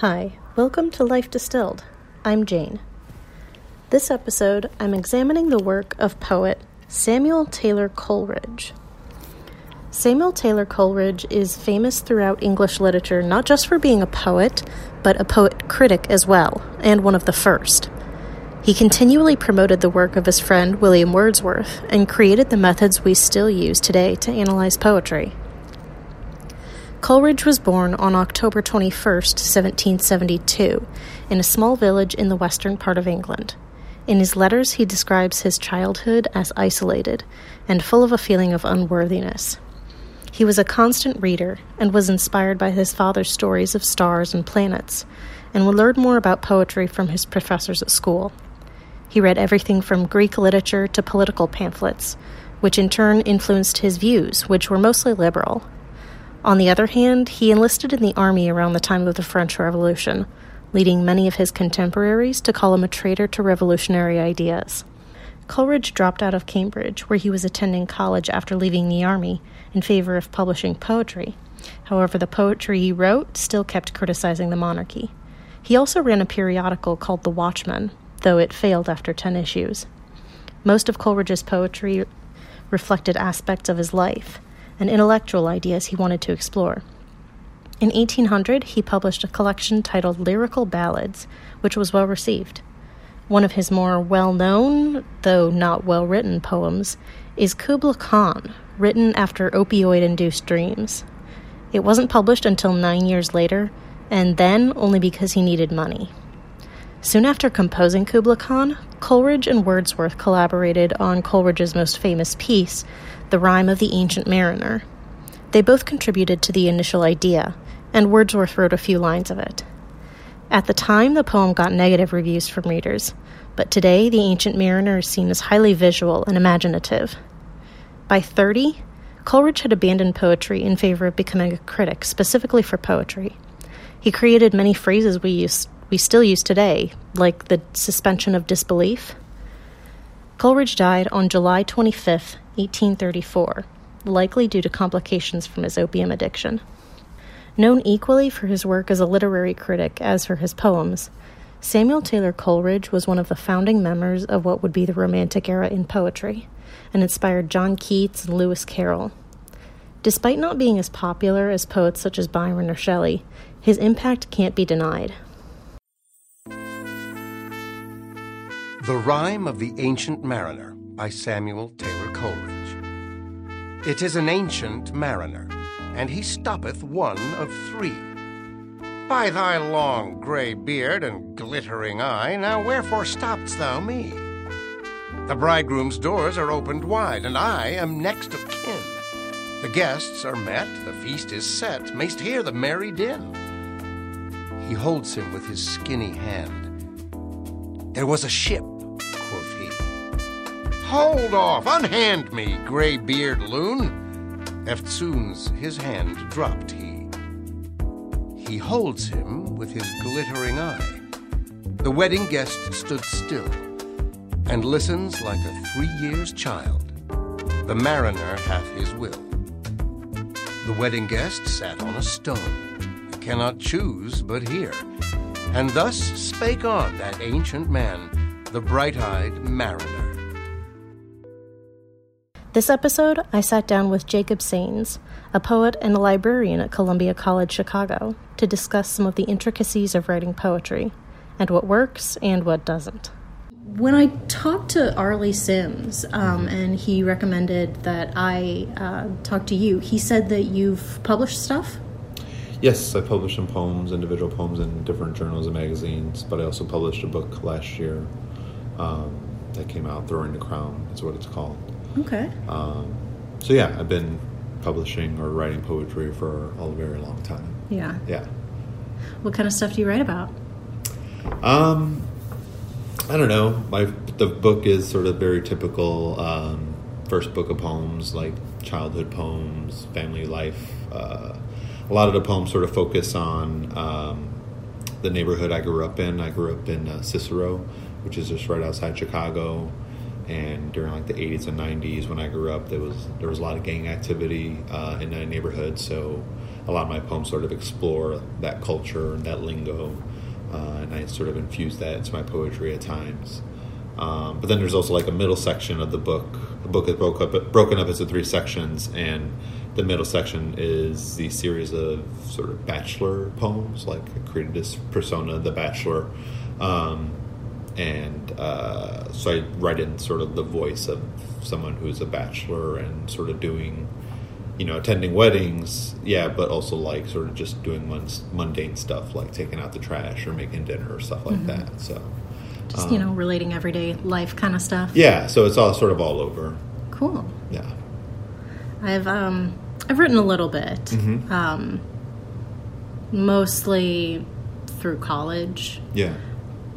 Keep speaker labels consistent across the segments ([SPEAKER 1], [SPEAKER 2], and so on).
[SPEAKER 1] Hi, welcome to Life Distilled. I'm Jane. This episode, I'm examining the work of poet Samuel Taylor Coleridge. Samuel Taylor Coleridge is famous throughout English literature not just for being a poet, but a poet critic as well, and one of the first. He continually promoted the work of his friend William Wordsworth and created the methods we still use today to analyze poetry. Coleridge was born on October 21, 1772, in a small village in the western part of England. In his letters, he describes his childhood as isolated and full of a feeling of unworthiness. He was a constant reader and was inspired by his father's stories of stars and planets, and would learn more about poetry from his professors at school. He read everything from Greek literature to political pamphlets, which in turn influenced his views, which were mostly liberal. On the other hand, he enlisted in the army around the time of the French Revolution, leading many of his contemporaries to call him a traitor to revolutionary ideas. Coleridge dropped out of Cambridge, where he was attending college after leaving the army, in favor of publishing poetry. However, the poetry he wrote still kept criticizing the monarchy. He also ran a periodical called The Watchman, though it failed after 10 issues. Most of Coleridge's poetry reflected aspects of his life, and intellectual ideas he wanted to explore. In 1800, he published a collection titled Lyrical Ballads, which was well received. One of his more well known, though not well written, poems is Kubla Khan, written after opioid induced dreams. It wasn't published until nine years later, and then only because he needed money. Soon after composing Kubla Khan, Coleridge and Wordsworth collaborated on Coleridge's most famous piece, The Rime of the Ancient Mariner. They both contributed to the initial idea, and Wordsworth wrote a few lines of it. At the time, the poem got negative reviews from readers, but today The Ancient Mariner is seen as highly visual and imaginative. By 30, Coleridge had abandoned poetry in favor of becoming a critic specifically for poetry. He created many phrases we use we still use today, like the suspension of disbelief. Coleridge died on July 25, 1834, likely due to complications from his opium addiction. Known equally for his work as a literary critic as for his poems, Samuel Taylor Coleridge was one of the founding members of what would be the Romantic era in poetry, and inspired John Keats and Lewis Carroll. Despite not being as popular as poets such as Byron or Shelley, his impact can't be denied.
[SPEAKER 2] The Rime of the Ancient Mariner by Samuel Taylor Coleridge. It is an ancient mariner, and he stoppeth one of three. By thy long grey beard and glittering eye, now wherefore stopp'st thou me? The bridegroom's doors are opened wide, and I am next of kin. The guests are met, the feast is set, mayst hear the merry din. He holds him with his skinny hand. There was a ship Hold off! Unhand me, grey beard loon! Eftsoons his hand dropped he. He holds him with his glittering eye. The wedding guest stood still and listens like a three years child. The mariner hath his will. The wedding guest sat on a stone, cannot choose but hear, and thus spake on that ancient man, the bright eyed mariner.
[SPEAKER 1] This episode, I sat down with Jacob Saenz, a poet and a librarian at Columbia College Chicago, to discuss some of the intricacies of writing poetry and what works and what doesn't. When I talked to Arlie Sims um, and he recommended that I uh, talk to you, he said that you've published stuff?
[SPEAKER 3] Yes, I published some poems, individual poems in different journals and magazines, but I also published a book last year um, that came out, Throwing the Crown, is what it's called.
[SPEAKER 1] Okay.
[SPEAKER 3] Um, so yeah, I've been publishing or writing poetry for a very long time.
[SPEAKER 1] Yeah.
[SPEAKER 3] Yeah.
[SPEAKER 1] What kind of stuff do you write about?
[SPEAKER 3] Um, I don't know. My the book is sort of very typical um, first book of poems, like childhood poems, family life. Uh, a lot of the poems sort of focus on um, the neighborhood I grew up in. I grew up in uh, Cicero, which is just right outside Chicago and during like the 80s and 90s when I grew up there was there was a lot of gang activity uh, in that neighborhood so a lot of my poems sort of explore that culture and that lingo, uh, and I sort of infuse that into my poetry at times. Um, but then there's also like a middle section of the book. The book is broke up, broken up into three sections, and the middle section is the series of sort of bachelor poems. Like I created this persona, the bachelor, um, and uh, so I write in sort of the voice of someone who's a bachelor and sort of doing, you know, attending weddings, yeah, but also like sort of just doing mundane stuff like taking out the trash or making dinner or stuff like mm-hmm. that. So
[SPEAKER 1] just, you know, relating everyday life kind of stuff.
[SPEAKER 3] Yeah, so it's all sort of all over.
[SPEAKER 1] Cool.
[SPEAKER 3] Yeah.
[SPEAKER 1] I've um I've written a little bit. Mm-hmm. Um mostly through college.
[SPEAKER 3] Yeah.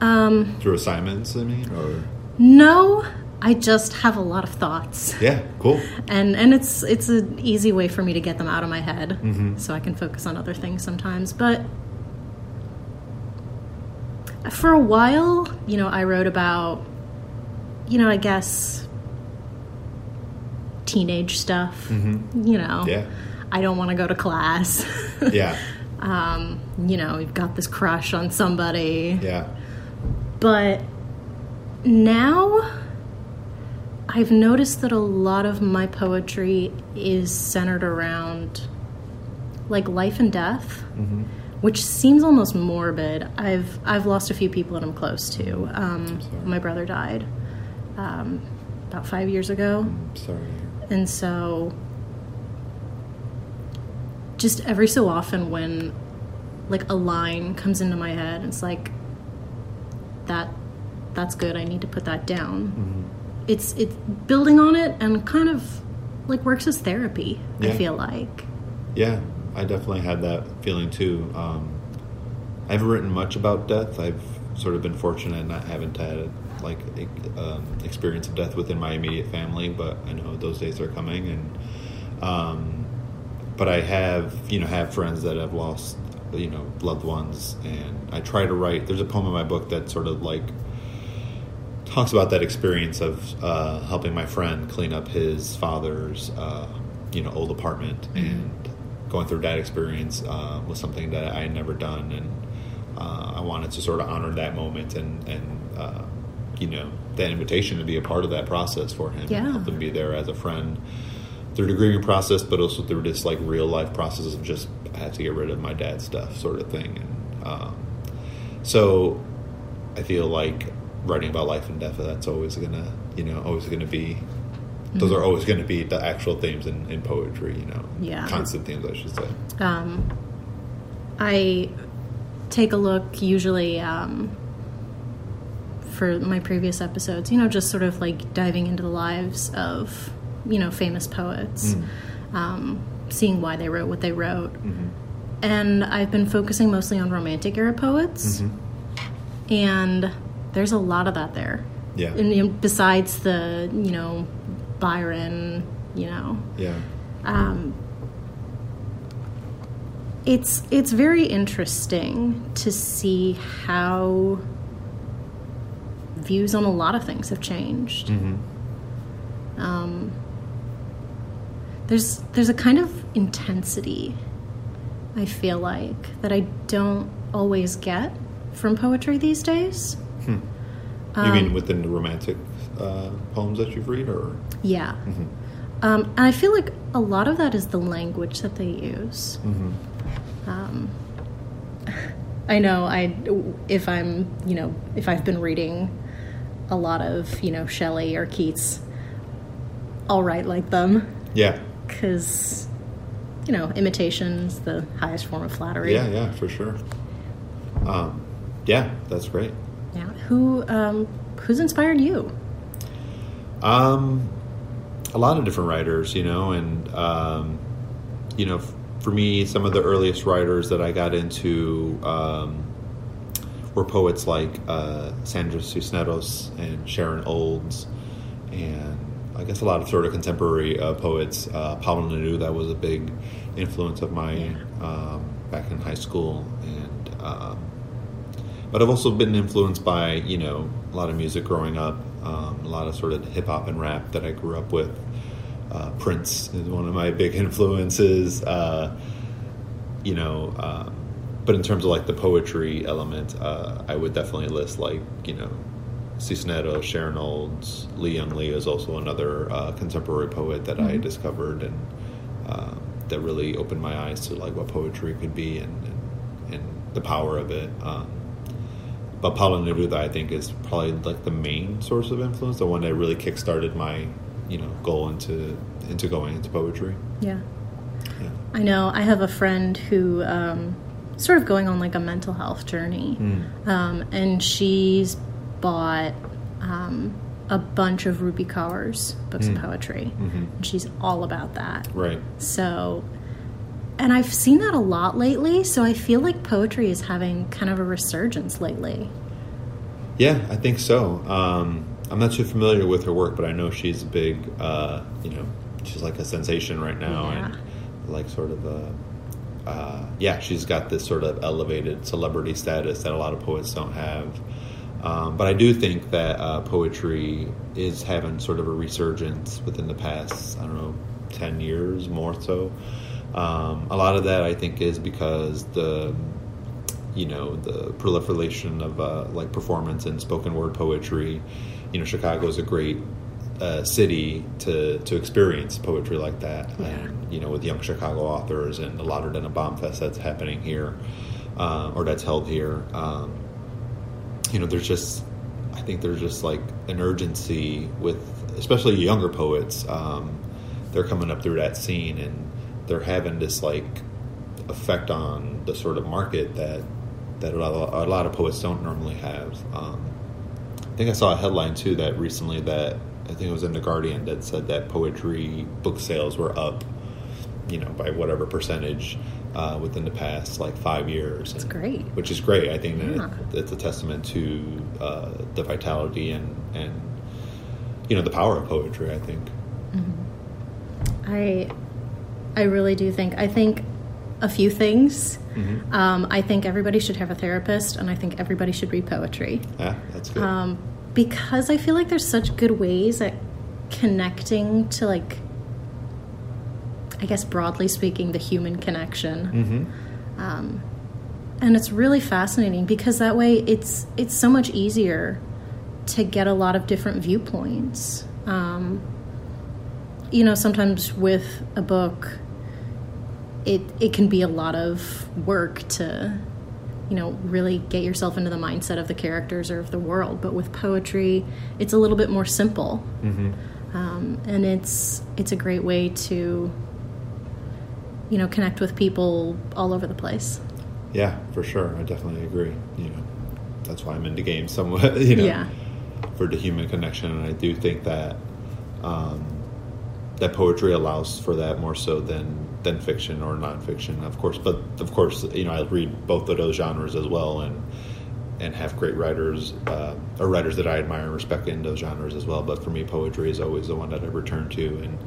[SPEAKER 1] Um
[SPEAKER 3] through assignments, I mean, or
[SPEAKER 1] No, I just have a lot of thoughts.
[SPEAKER 3] Yeah, cool.
[SPEAKER 1] And and it's it's an easy way for me to get them out of my head,
[SPEAKER 3] mm-hmm.
[SPEAKER 1] so I can focus on other things sometimes. But for a while, you know, I wrote about, you know, I guess teenage stuff.
[SPEAKER 3] Mm-hmm.
[SPEAKER 1] You know,
[SPEAKER 3] yeah.
[SPEAKER 1] I don't want to go to class.
[SPEAKER 3] yeah.
[SPEAKER 1] Um, you know, you've got this crush on somebody.
[SPEAKER 3] Yeah.
[SPEAKER 1] But now I've noticed that a lot of my poetry is centered around like life and death.
[SPEAKER 3] Mm-hmm
[SPEAKER 1] which seems almost morbid. I've I've lost a few people that I'm close to. Um, my brother died um, about five years ago.
[SPEAKER 3] I'm sorry.
[SPEAKER 1] And so, just every so often, when like a line comes into my head, it's like that. That's good. I need to put that down.
[SPEAKER 3] Mm-hmm.
[SPEAKER 1] It's it's building on it and kind of like works as therapy. Yeah. I feel like.
[SPEAKER 3] Yeah, I definitely had that feeling too. Um, I haven't written much about death. I've sort of been fortunate and I haven't had like um, experience of death within my immediate family, but I know those days are coming. And um, but I have you know have friends that have lost you know loved ones, and I try to write. There's a poem in my book that sort of like talks about that experience of uh, helping my friend clean up his father's uh, you know old apartment mm-hmm. and going through that experience uh, was something that I had never done, and uh, I wanted to sort of honor that moment and and uh, you know that invitation to be a part of that process for him,
[SPEAKER 1] yeah.
[SPEAKER 3] and help him be there as a friend through the grieving process, but also through this like real life process of just had to get rid of my dad's stuff, sort of thing, and um, so I feel like writing about life and death that's always gonna you know always gonna be those are always going to be the actual themes in, in poetry, you know.
[SPEAKER 1] Yeah.
[SPEAKER 3] Constant themes, I should say.
[SPEAKER 1] Um, I take a look usually um, for my previous episodes, you know, just sort of like diving into the lives of, you know, famous poets, mm. um, seeing why they wrote what they wrote.
[SPEAKER 3] Mm-hmm.
[SPEAKER 1] And I've been focusing mostly on romantic era poets.
[SPEAKER 3] Mm-hmm.
[SPEAKER 1] And there's a lot of that there.
[SPEAKER 3] Yeah.
[SPEAKER 1] And besides the, you know, Byron, you know.
[SPEAKER 3] Yeah.
[SPEAKER 1] Um, it's it's very interesting to see how views on a lot of things have changed.
[SPEAKER 3] Mm-hmm.
[SPEAKER 1] Um, there's there's a kind of intensity I feel like that I don't always get from poetry these days.
[SPEAKER 3] Hmm. You um, mean within the romantic uh, poems that you've read, or
[SPEAKER 1] yeah.
[SPEAKER 3] Mm-hmm.
[SPEAKER 1] Um, and I feel like a lot of that is the language that they use.
[SPEAKER 3] Mm-hmm.
[SPEAKER 1] Um, I know I if I'm you know if I've been reading a lot of you know Shelley or Keats, I'll write like them.
[SPEAKER 3] Yeah.
[SPEAKER 1] Because you know imitation's the highest form of flattery.
[SPEAKER 3] Yeah, yeah, for sure. Um, yeah, that's great.
[SPEAKER 1] Yeah. Who um, who's inspired you?
[SPEAKER 3] Um, a lot of different writers, you know, and um, you know, f- for me, some of the earliest writers that I got into um, were poets like uh, Sandra Cisneros and Sharon Olds, and I guess a lot of sort of contemporary uh, poets. Uh, Pablo Neruda that was a big influence of mine um, back in high school, and um, but I've also been influenced by you know a lot of music growing up um, a lot of sort of hip hop and rap that I grew up with. Uh, Prince is one of my big influences. Uh, you know, um, but in terms of like the poetry element, uh, I would definitely list like you know, Cisneros, Sharon Olds, Li-Young Lee is also another uh, contemporary poet that I
[SPEAKER 1] Mhm.
[SPEAKER 3] discovered and um, that really opened my eyes to like what poetry could be and and, and the power of it. Um, but Pablo Neruda, I think, is probably like the main source of influence, the one that really kickstarted my, you know, goal into into going into poetry.
[SPEAKER 1] Yeah.
[SPEAKER 3] Yeah.
[SPEAKER 1] I know I have a friend who um, sort of going on like a mental health journey,
[SPEAKER 3] Mm.
[SPEAKER 1] um, and she's bought um, a bunch of Rupi Kaur's books
[SPEAKER 3] Mm.
[SPEAKER 1] of poetry,
[SPEAKER 3] Mhm.
[SPEAKER 1] and she's all about that.
[SPEAKER 3] Right.
[SPEAKER 1] So, and I've seen that a lot lately. So I feel like poetry is having kind of a resurgence lately.
[SPEAKER 3] Yeah, I think so. Um, I'm not too familiar with her work, but I know she's a big, uh, you know, she's like a sensation right now,
[SPEAKER 1] Yeah.
[SPEAKER 3] and like sort of a, uh, yeah, she's got this sort of elevated celebrity status that a lot of poets don't have. Um, but I do think that uh, poetry is having sort of a resurgence within the past, I don't know, 10 years more so. Um, a lot of that I think is because the you know the proliferation of uh, like performance and spoken word poetry. You know, Chicago is a great uh, city to to experience poetry like that,
[SPEAKER 1] Yeah.
[SPEAKER 3] and you know, with young Chicago authors and the Louder Than a Bomb Fest that's happening here, uh, or that's held here. Um, you know, there's just I think there's just like an urgency with especially younger poets. Um, they're coming up through that scene and they're having this like effect on the sort of market that that a lot of, a lot of poets don't normally have. Um, I think I saw a headline too that recently that I think it was in the Guardian that said that poetry book sales were up, you know, by whatever percentage uh, within the past like five years.
[SPEAKER 1] It's
[SPEAKER 3] And-
[SPEAKER 1] great.
[SPEAKER 3] which is great. I think
[SPEAKER 1] Yeah.
[SPEAKER 3] it, it's a testament to uh, the vitality and and you know the power of poetry. I think.
[SPEAKER 1] I, I really do think. I think a few things.
[SPEAKER 3] Mhm.
[SPEAKER 1] Um, I think everybody should have a therapist, and I think everybody should read poetry.
[SPEAKER 3] Yeah, that's good.
[SPEAKER 1] um, because I feel like there's such good ways at connecting to like I guess broadly speaking the human connection.
[SPEAKER 3] Hmm
[SPEAKER 1] um, and it's really fascinating because that way it's it's so much easier to get a lot of different viewpoints. Um, you know sometimes with a book it it can be a lot of work to you know really get yourself into the mindset of the characters or of the world. But with poetry it's a little bit more simple.
[SPEAKER 3] Hmm
[SPEAKER 1] um, and it's it's a great way to you know connect with people all over the place
[SPEAKER 3] Yeah, for sure. I definitely agree. You know, that's why I'm into games somewhat. You know,
[SPEAKER 1] Yeah.
[SPEAKER 3] for the human connection, and I do think that um, that poetry allows for that more so than than fiction or nonfiction, of course. But of course, you know, I read both of those genres as well, and and have great writers uh, or writers that I admire and respect in those genres as well. But for me, poetry is always the one that I return to, and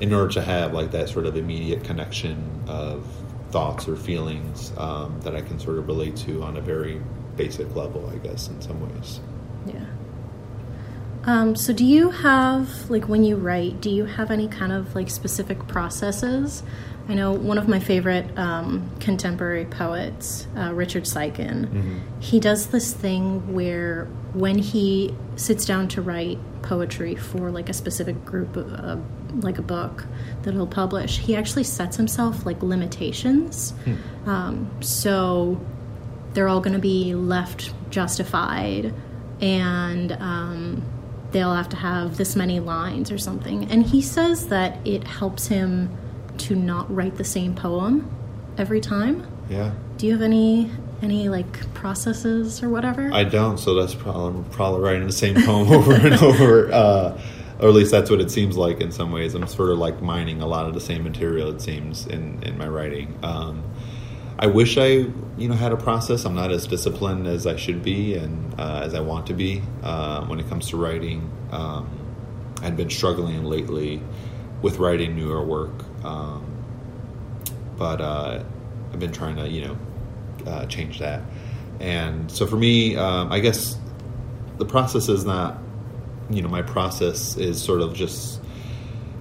[SPEAKER 3] in order to have like that sort of immediate connection of thoughts or feelings um, that I can sort of relate to on a very basic level, I guess, in some ways.
[SPEAKER 1] yeah um, so do you have like when you write do you have any kind of like specific processes i know one of my favorite um, contemporary poets uh, richard Siken,
[SPEAKER 3] Mhm.
[SPEAKER 1] he does this thing where when he sits down to write poetry for like a specific group of, uh, like a book that he'll publish he actually sets himself like limitations. Um, so they're all going to be left justified and um, they'll have to have this many lines or something. And he says that it helps him to not write the same poem every time
[SPEAKER 3] Yeah.
[SPEAKER 1] do you have any any like processes or whatever
[SPEAKER 3] I don't, so that's probably, probably writing the same poem over and over. Uh, or at least that's what it seems like in some ways. I'm sort of like mining a lot of the same material, it seems, in, in my writing. Um, I wish I, you know, had a process. I'm not as disciplined as I should be and uh, as I want to be uh, when it comes to writing. Um, I've been struggling lately with writing newer work, um, but uh, I've been trying to, you know, uh, change that. And so for me, um, I guess the process is not, you know, my process is sort of just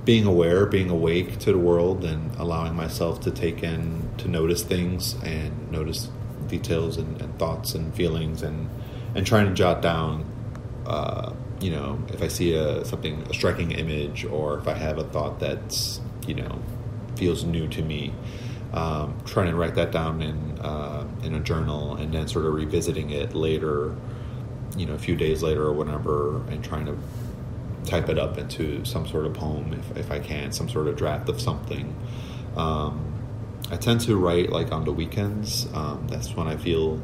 [SPEAKER 3] being aware, being awake to the world, and allowing myself to take in, to notice things and notice details and, and thoughts and feelings, and and trying to jot down. Uh, you know, if I see a something a striking image, or if I have a thought that's you know feels new to me, um, trying to write that down in uh, in a journal, and then sort of revisiting it later, you know, a few days later or whatever, and trying to type it up into some sort of poem if, if I can, some sort of draft of something. Um, I tend to write like on the weekends. Um, that's when I feel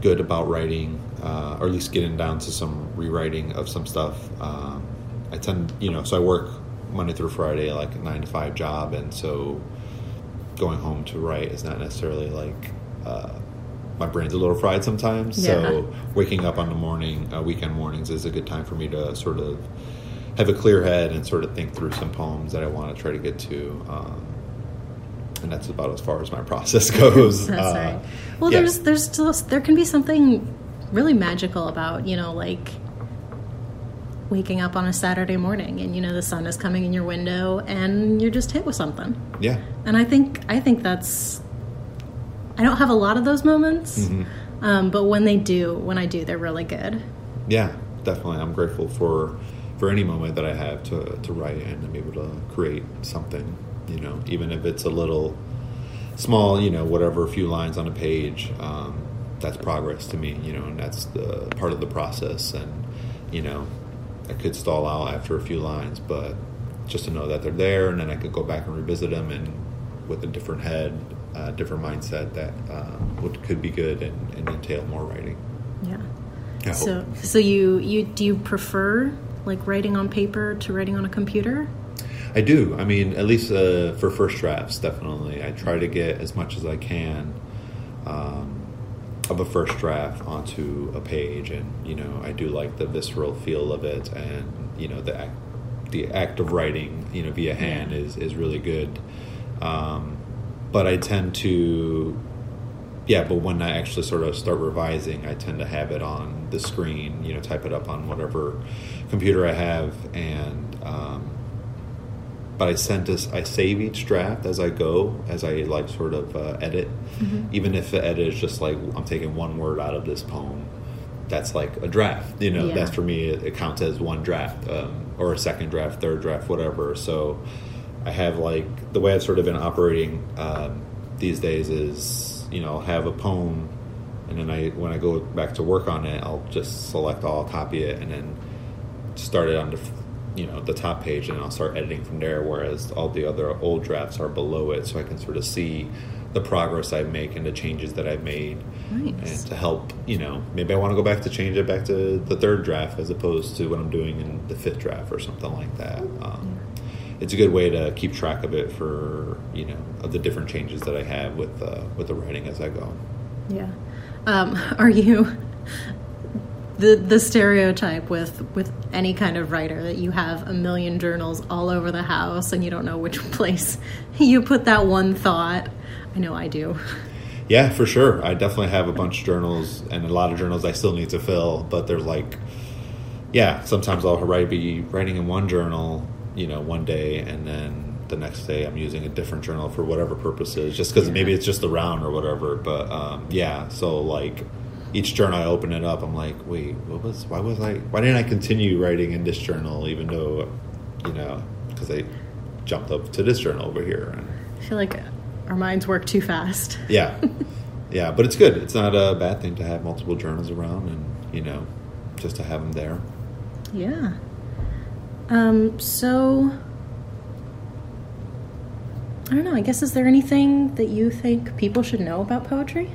[SPEAKER 3] good about writing, uh, or at least getting down to some rewriting of some stuff. Um, I tend, you know, so I work Monday through Friday, like a nine to five job, and so going home to write is not necessarily like uh, my brain's a little fried sometimes.
[SPEAKER 1] Yeah.
[SPEAKER 3] So waking up on the morning, uh, weekend mornings, is a good time for me to sort of have a clear head and sort of think through some poems that I want to try to get to. Um, and that's about as far as my process goes.
[SPEAKER 1] That's
[SPEAKER 3] Uh,
[SPEAKER 1] right. Well,
[SPEAKER 3] yeah.
[SPEAKER 1] there's there's still there can be something really magical about you know like waking up on a Saturday morning and you know the sun is coming in your window and you're just hit with something.
[SPEAKER 3] Yeah.
[SPEAKER 1] And I think I think that's I don't have a lot of those moments,
[SPEAKER 3] Mm-hmm.
[SPEAKER 1] um, but when they do, when I do, they're really good.
[SPEAKER 3] Yeah, definitely. I'm grateful for for any moment that I have to to write and to be able to create something. You know, even if it's a little small, you know, whatever, a few lines on a page. Um, that's progress to me. You know, and that's the part of the process. And you know, I could stall out after a few lines, but just to know that they're there, and then I could go back and revisit them and with a different head, uh, different mindset that uh, would could be good and, and entail more writing.
[SPEAKER 1] Yeah. So so you you do you prefer like writing on paper to writing on a computer?
[SPEAKER 3] I do. I mean, at least uh, for first drafts, definitely. I try to get as much as I can um, of a first draft onto a page, and you know, I do like the visceral feel of it, and you know, the act, the act of writing, you know, via hand is is really good. Um, but I tend to, yeah. But when I actually sort of start revising, I tend to have it on the screen, you know, type it up on whatever computer I have, and um, but I send this. I save each draft as I go, as I like sort of uh, edit. Even if the edit is just like I'm taking one word out of this poem, that's like a draft. You know,
[SPEAKER 1] Yeah.
[SPEAKER 3] that's for me. It, it counts as one draft, um, or a second draft, third draft, whatever. So I have like the way I've sort of been operating um, these days is you know I'll have a poem, and then I when I go back to work on it, I'll just select all, copy it, and then start it on the you know the top page and I'll start editing from there whereas all the other old drafts are below it so I can sort of see the progress I make and the changes that I've made
[SPEAKER 1] Nice.
[SPEAKER 3] and to help you know maybe I want to go back to change it back to the third draft as opposed to what I'm doing in the fifth draft or something like that um, it's a good way to keep track of it for you know of the different changes that I have with uh, with the writing as I go
[SPEAKER 1] Yeah. Um, are you the the stereotype with with any kind of writer that you have a million journals all over the house and you don't know which place you put that one thought? I know I do.
[SPEAKER 3] Yeah, for sure. I definitely have a bunch of journals and a lot of journals I still need to fill, but they're like, yeah, sometimes I'll write, be writing in one journal, you know, one day, and then the next day I'm using a different journal for whatever purposes, just because
[SPEAKER 1] Yeah.
[SPEAKER 3] maybe it's just around or whatever. But um, yeah, so like each journal I open it up, I'm like, wait, what was? Why was I? Why didn't I continue writing in this journal, even though, you know, because I jumped up to this journal over here and
[SPEAKER 1] I feel like our minds work too fast.
[SPEAKER 3] yeah, yeah, but it's good. It's not a bad thing to have multiple journals around, and you know, just to have them there.
[SPEAKER 1] Yeah. Um, so I don't know. I guess is there anything that you think people should know about poetry?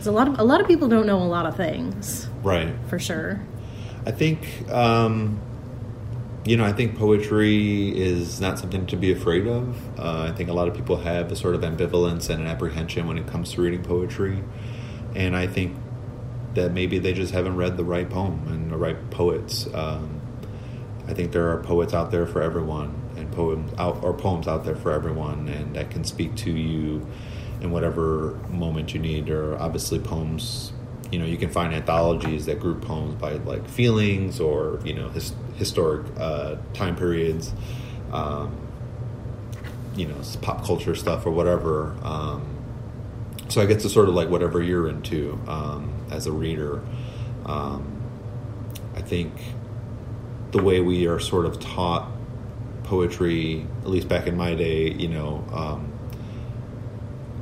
[SPEAKER 1] Because a lot of a lot of people don't know a lot of things
[SPEAKER 3] Right.
[SPEAKER 1] for sure.
[SPEAKER 3] I think, um, you know, I think poetry is not something to be afraid of. Uh, I think a lot of people have a sort of ambivalence and an apprehension when it comes to reading poetry, and I think that maybe they just haven't read the right poem and the right poets. Um, I think there are poets out there for everyone, and poems out or poems out there for everyone, and that can speak to you in whatever moment you need. Or obviously poems, you know, you can find anthologies that group poems by like feelings or you know his, historic uh, time periods. um, you know pop culture stuff or whatever. Um, so I get to sort of like whatever you're into um, as a reader. Um, I think the way we are sort of taught poetry, at least back in my day, you know, um,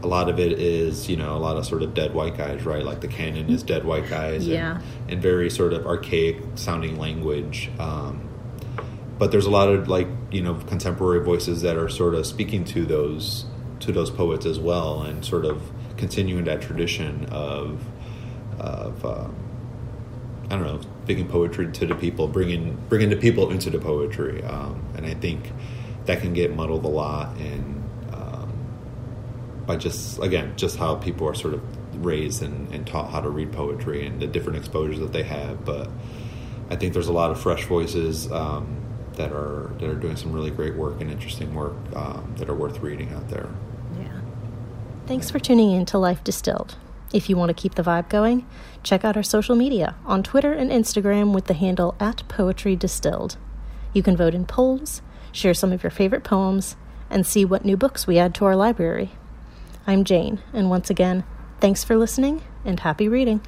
[SPEAKER 3] a lot of it is, you know, a lot of sort of dead white guys, right? Like the canon is dead white guys,
[SPEAKER 1] Yeah.
[SPEAKER 3] and, and very sort of archaic sounding language. Um, but there's a lot of like you know contemporary voices that are sort of speaking to those to those poets as well, and sort of continuing that tradition of of um, I don't know, speaking poetry to the people, bringing bringing the people into the poetry, um, and I think that can get muddled a lot, and by just again, just how people are sort of raised and, and taught how to read poetry and the different exposures that they have. But I think there's a lot of fresh voices um, that are that are doing some really great work and interesting work um, that are worth reading out there.
[SPEAKER 1] Yeah. Thanks for tuning in to Life Distilled. If you want to keep the vibe going, check out our social media on Twitter and Instagram with the handle at Poetry Distilled. You can vote in polls, share some of your favorite poems, and see what new books we add to our library. I'm Jane, and once again, thanks for listening and happy reading.